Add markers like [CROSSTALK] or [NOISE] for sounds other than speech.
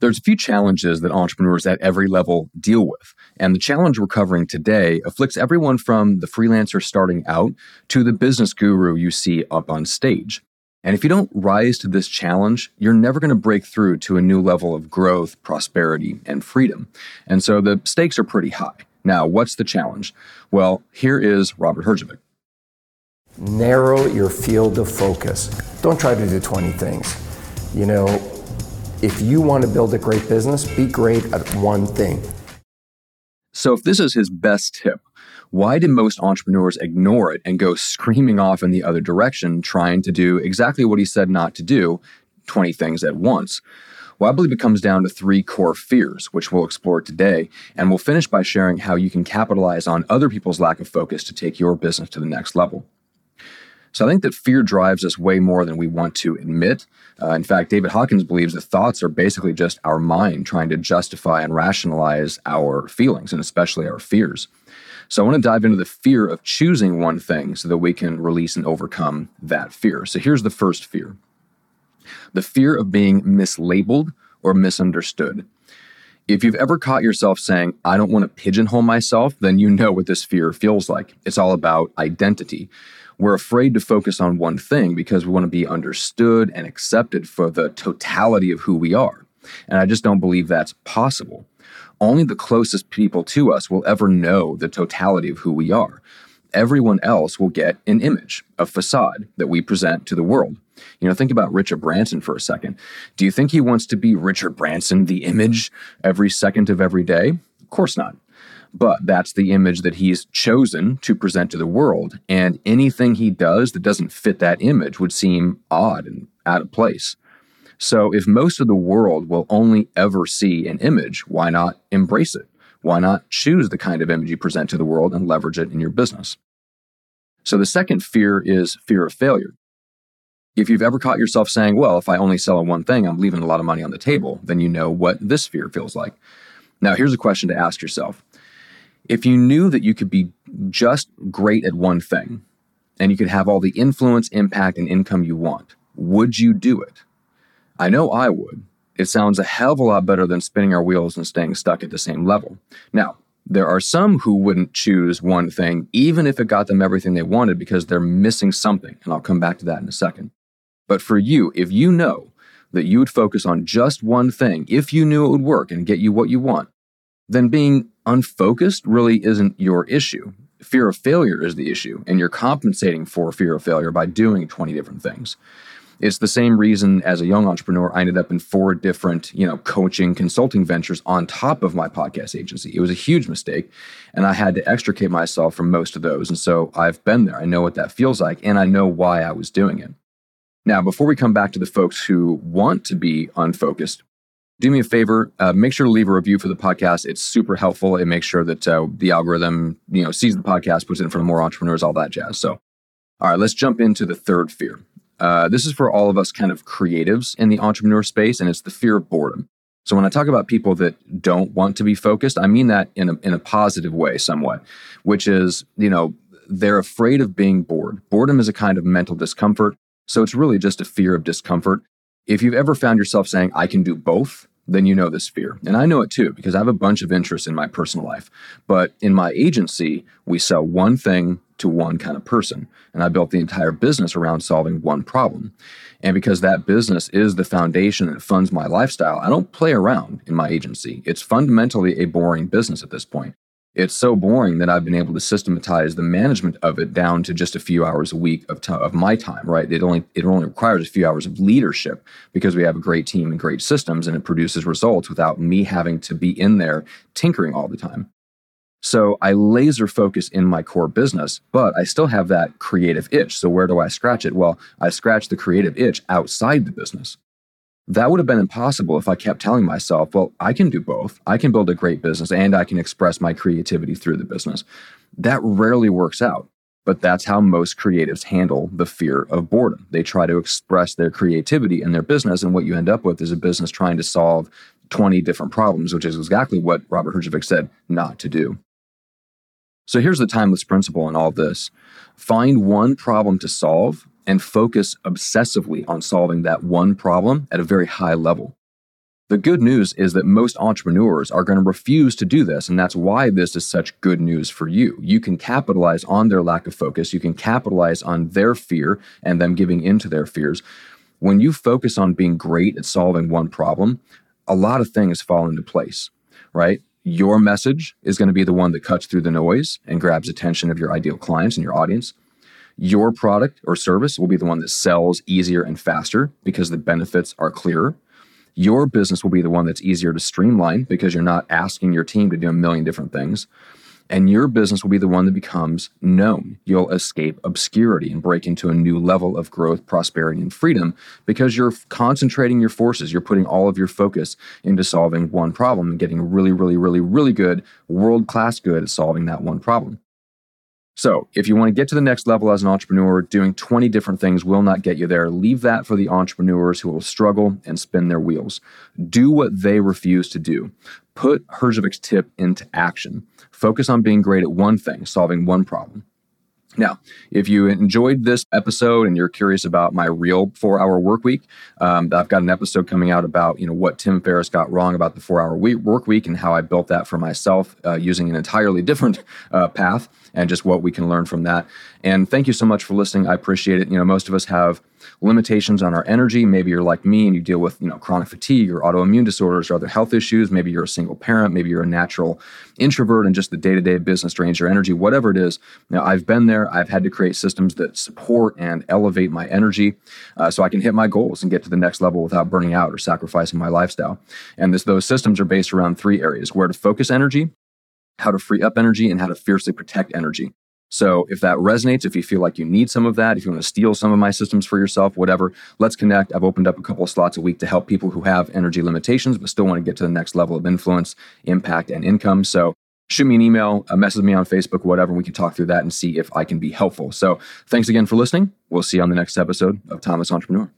There's a few challenges that entrepreneurs at every level deal with. And the challenge we're covering today afflicts everyone from the freelancer starting out to the business guru you see up on stage. And if you don't rise to this challenge, you're never going to break through to a new level of growth, prosperity, and freedom. And so the stakes are pretty high. Now, what's the challenge? Well, here is Robert Herjavec. Narrow your field of focus. Don't try to do 20 things. You know, if you want to build a great business, be great at one thing. So, if this is his best tip, why do most entrepreneurs ignore it and go screaming off in the other direction, trying to do exactly what he said not to do 20 things at once? Well, I believe it comes down to three core fears, which we'll explore today. And we'll finish by sharing how you can capitalize on other people's lack of focus to take your business to the next level. So I think that fear drives us way more than we want to admit. Uh, in fact, David Hawkins believes that thoughts are basically just our mind trying to justify and rationalize our feelings and especially our fears. So I want to dive into the fear of choosing one thing so that we can release and overcome that fear. So here's the first fear the fear of being mislabeled or misunderstood. If you've ever caught yourself saying, I don't want to pigeonhole myself, then you know what this fear feels like. It's all about identity. We're afraid to focus on one thing because we want to be understood and accepted for the totality of who we are. And I just don't believe that's possible. Only the closest people to us will ever know the totality of who we are. Everyone else will get an image, a facade that we present to the world. You know, think about Richard Branson for a second. Do you think he wants to be Richard Branson, the image, every second of every day? Of course not. But that's the image that he's chosen to present to the world. And anything he does that doesn't fit that image would seem odd and out of place. So, if most of the world will only ever see an image, why not embrace it? Why not choose the kind of image you present to the world and leverage it in your business? So, the second fear is fear of failure. If you've ever caught yourself saying, well, if I only sell one thing, I'm leaving a lot of money on the table, then you know what this fear feels like. Now, here's a question to ask yourself if you knew that you could be just great at one thing and you could have all the influence, impact, and income you want, would you do it? I know I would. It sounds a hell of a lot better than spinning our wheels and staying stuck at the same level. Now, there are some who wouldn't choose one thing, even if it got them everything they wanted, because they're missing something. And I'll come back to that in a second. But for you, if you know that you would focus on just one thing, if you knew it would work and get you what you want, then being unfocused really isn't your issue. Fear of failure is the issue, and you're compensating for fear of failure by doing 20 different things. It's the same reason as a young entrepreneur, I ended up in four different, you know, coaching consulting ventures on top of my podcast agency. It was a huge mistake, and I had to extricate myself from most of those. And so I've been there. I know what that feels like, and I know why I was doing it. Now, before we come back to the folks who want to be unfocused, do me a favor uh, make sure to leave a review for the podcast. It's super helpful. It makes sure that uh, the algorithm you know sees the podcast puts it in front of more entrepreneurs all that jazz. So all right let's jump into the third fear. Uh, this is for all of us kind of creatives in the entrepreneur space and it's the fear of boredom. So when i talk about people that don't want to be focused i mean that in a, in a positive way somewhat which is you know they're afraid of being bored. Boredom is a kind of mental discomfort. So it's really just a fear of discomfort if you've ever found yourself saying i can do both then you know this fear. And I know it too because I have a bunch of interests in my personal life. But in my agency, we sell one thing to one kind of person. And I built the entire business around solving one problem. And because that business is the foundation that funds my lifestyle, I don't play around in my agency. It's fundamentally a boring business at this point. It's so boring that I've been able to systematize the management of it down to just a few hours a week of, t- of my time, right? It only it only requires a few hours of leadership because we have a great team and great systems and it produces results without me having to be in there tinkering all the time. So I laser focus in my core business, but I still have that creative itch. So where do I scratch it? Well, I scratch the creative itch outside the business. That would have been impossible if I kept telling myself, well, I can do both. I can build a great business and I can express my creativity through the business. That rarely works out, but that's how most creatives handle the fear of boredom. They try to express their creativity in their business, and what you end up with is a business trying to solve 20 different problems, which is exactly what Robert Herjavec said not to do. So here's the timeless principle in all this find one problem to solve and focus obsessively on solving that one problem at a very high level. The good news is that most entrepreneurs are going to refuse to do this. And that's why this is such good news for you. You can capitalize on their lack of focus. You can capitalize on their fear and them giving into their fears. When you focus on being great at solving one problem, a lot of things fall into place, right? Your message is going to be the one that cuts through the noise and grabs attention of your ideal clients and your audience. Your product or service will be the one that sells easier and faster because the benefits are clearer. Your business will be the one that's easier to streamline because you're not asking your team to do a million different things. And your business will be the one that becomes known. You'll escape obscurity and break into a new level of growth, prosperity, and freedom because you're concentrating your forces. You're putting all of your focus into solving one problem and getting really, really, really, really good, world class good at solving that one problem. So, if you want to get to the next level as an entrepreneur, doing 20 different things will not get you there. Leave that for the entrepreneurs who will struggle and spin their wheels. Do what they refuse to do. Put Herjavec's tip into action. Focus on being great at one thing, solving one problem. Now, if you enjoyed this episode and you're curious about my real four-hour work week, um, I've got an episode coming out about you know what Tim Ferriss got wrong about the four-hour work week and how I built that for myself uh, using an entirely [LAUGHS] different uh, path and just what we can learn from that. And thank you so much for listening. I appreciate it. You know, most of us have limitations on our energy. Maybe you're like me and you deal with, you know, chronic fatigue or autoimmune disorders or other health issues. Maybe you're a single parent. Maybe you're a natural introvert and just the day-to-day business drains your energy, whatever it is. Now, I've been there. I've had to create systems that support and elevate my energy uh, so I can hit my goals and get to the next level without burning out or sacrificing my lifestyle. And this, those systems are based around three areas, where to focus energy, how to free up energy, and how to fiercely protect energy. So if that resonates, if you feel like you need some of that, if you want to steal some of my systems for yourself, whatever, let's connect. I've opened up a couple of slots a week to help people who have energy limitations but still want to get to the next level of influence, impact, and income. So shoot me an email, uh, message me on Facebook, whatever, and we can talk through that and see if I can be helpful. So thanks again for listening. We'll see you on the next episode of Thomas Entrepreneur.